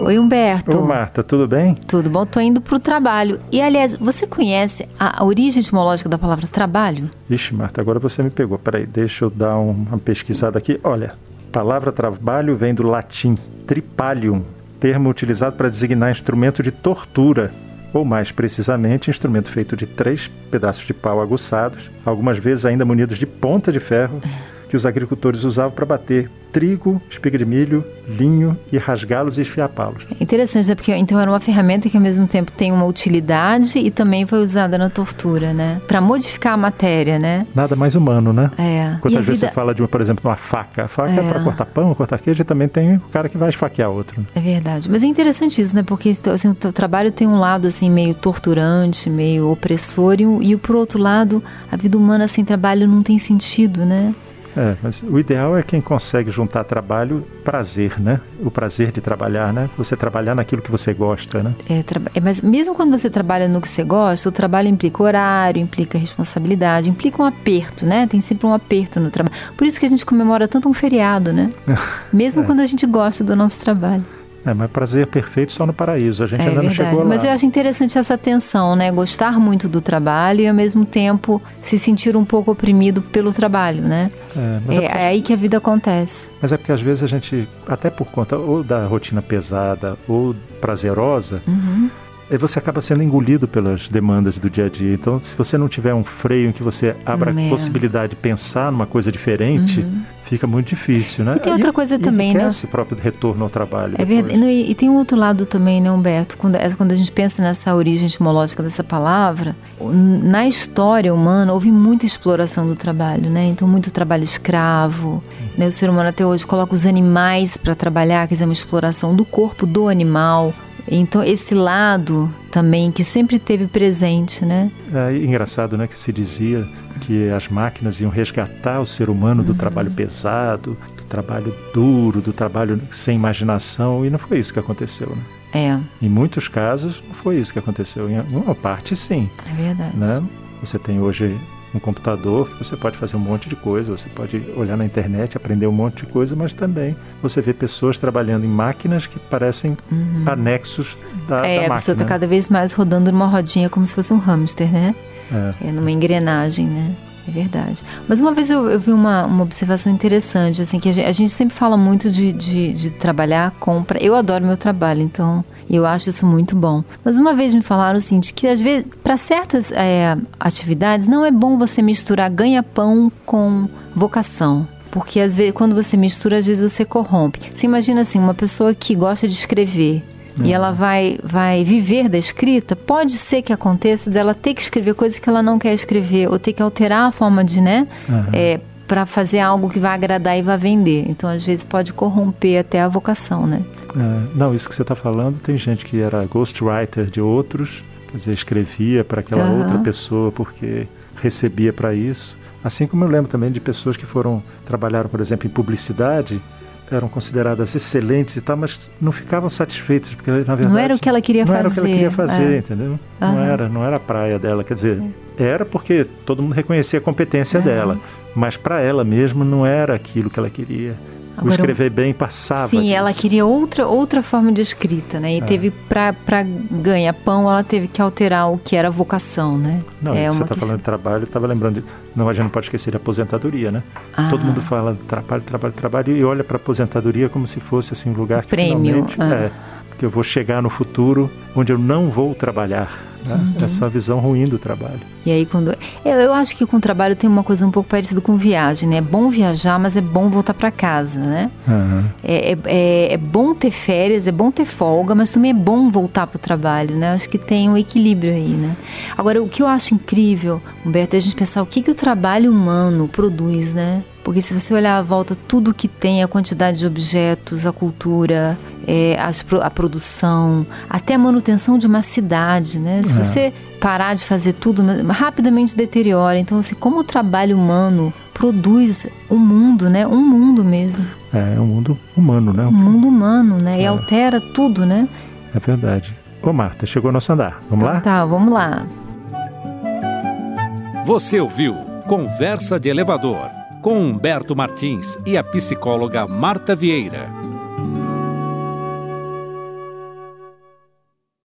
Oi, Humberto. Ô, Marta, tudo bem? Tudo bom? Tô indo pro trabalho. E, aliás, você conhece a origem etimológica da palavra trabalho? Ixi, Marta, agora você me pegou. Peraí, deixa eu dar uma pesquisada aqui. Olha, palavra trabalho vem do latim tripalium, termo utilizado para designar instrumento de tortura, ou mais precisamente, instrumento feito de três pedaços de pau aguçados, algumas vezes ainda munidos de ponta de ferro que os agricultores usavam para bater trigo, espiga de milho, linho e rasgá-los e esfiapá-los. É interessante, né? Porque então era uma ferramenta que ao mesmo tempo tem uma utilidade e também foi usada na tortura, né? Para modificar a matéria, né? Nada mais humano, né? É. Quantas vezes vida... você fala de, por exemplo, uma faca? A faca é, é para cortar pão, cortar queijo e também tem o cara que vai esfaquear outro. É verdade. Mas é interessante isso, né? Porque assim, o trabalho tem um lado assim meio torturante, meio opressor e, e por outro lado, a vida humana sem trabalho não tem sentido, né? É, mas o ideal é quem consegue juntar trabalho, prazer, né? O prazer de trabalhar, né? Você trabalhar naquilo que você gosta, né? É, é, mas mesmo quando você trabalha no que você gosta, o trabalho implica horário, implica responsabilidade, implica um aperto, né? Tem sempre um aperto no trabalho. Por isso que a gente comemora tanto um feriado, né? Mesmo é. quando a gente gosta do nosso trabalho. É, mas prazer perfeito só no paraíso. A gente é ainda verdade. não chegou lá. Mas eu acho interessante essa tensão, né? Gostar muito do trabalho e ao mesmo tempo se sentir um pouco oprimido pelo trabalho, né? É, é, é, é aí que a vida acontece. Mas é porque às vezes a gente, até por conta ou da rotina pesada ou prazerosa, uhum você acaba sendo engolido pelas demandas do dia a dia. Então, se você não tiver um freio em que você abra a possibilidade de pensar numa coisa diferente, uhum. fica muito difícil, né? E tem outra coisa e, também, né? esse próprio retorno ao trabalho. É verdade. E, e, tem um outro lado também, né, Humberto? Quando, é, quando a gente pensa nessa origem etimológica dessa palavra, na história humana houve muita exploração do trabalho, né? Então, muito trabalho escravo. Uhum. Né? O ser humano até hoje coloca os animais para trabalhar, quer dizer, uma exploração do corpo do animal então, esse lado também que sempre teve presente, né? É engraçado, né, que se dizia que as máquinas iam resgatar o ser humano do uhum. trabalho pesado, do trabalho duro, do trabalho sem imaginação, e não foi isso que aconteceu, né? É. Em muitos casos, não foi isso que aconteceu. Em uma parte, sim. É verdade. Né? Você tem hoje um computador, você pode fazer um monte de coisa, você pode olhar na internet, aprender um monte de coisa, mas também você vê pessoas trabalhando em máquinas que parecem uhum. anexos da, é, da a pessoa está cada vez mais rodando numa rodinha como se fosse um hamster, né? É, é numa engrenagem, né? É verdade. Mas uma vez eu, eu vi uma, uma observação interessante, assim, que a gente, a gente sempre fala muito de, de, de trabalhar com... Eu adoro meu trabalho, então eu acho isso muito bom. Mas uma vez me falaram o seguinte, que às vezes, para certas é, atividades, não é bom você misturar ganha-pão com vocação. Porque às vezes, quando você mistura, às vezes você corrompe. Você imagina assim, uma pessoa que gosta de escrever, e ela vai, vai viver da escrita, pode ser que aconteça dela ter que escrever coisas que ela não quer escrever, ou ter que alterar a forma de, né? Uhum. É, para fazer algo que vai agradar e vai vender. Então, às vezes, pode corromper até a vocação, né? É, não, isso que você está falando, tem gente que era ghostwriter de outros, quer dizer, escrevia para aquela uhum. outra pessoa porque recebia para isso. Assim como eu lembro também de pessoas que foram trabalharam, por exemplo, em publicidade eram consideradas excelentes e tal, mas não ficavam satisfeitas porque na verdade não era o que ela queria não fazer. Não era o que ela queria fazer, é. entendeu? Não era, não era a praia dela, quer dizer, é. era porque todo mundo reconhecia a competência dela, mas para ela mesma não era aquilo que ela queria. Agora, o escrever bem passava. Sim, disso. ela queria outra, outra forma de escrita, né? E é. teve, para ganhar pão, ela teve que alterar o que era vocação, né? Não, é você está que... falando de trabalho, estava lembrando de. Não, a gente não pode esquecer de aposentadoria, né? Ah. Todo mundo fala trabalho, trabalho, trabalho e olha para aposentadoria como se fosse assim um lugar que Prêmio. Ah. É, que eu vou chegar no futuro onde eu não vou trabalhar. Né? Uhum. Essa é visão ruim do trabalho. E aí quando eu, eu acho que com o trabalho tem uma coisa um pouco parecida com viagem, né? É bom viajar, mas é bom voltar para casa, né? Uhum. É, é, é, bom ter férias, é bom ter folga, mas também é bom voltar para o trabalho, né? Acho que tem um equilíbrio aí, né? Agora o que eu acho incrível, Humberto, é a gente pensar o que que o trabalho humano produz, né? Porque se você olhar à volta tudo que tem, a quantidade de objetos, a cultura, é, a produção, até a manutenção de uma cidade, né? Se é. Você parar de fazer tudo, rapidamente deteriora. Então, assim, como o trabalho humano produz um mundo, né? Um mundo mesmo. É, é um mundo humano, né? Um mundo humano, né? É. E altera tudo, né? É verdade. Ô, Marta, chegou nosso andar. Vamos então, lá? Tá, vamos lá. Você ouviu Conversa de Elevador com Humberto Martins e a psicóloga Marta Vieira.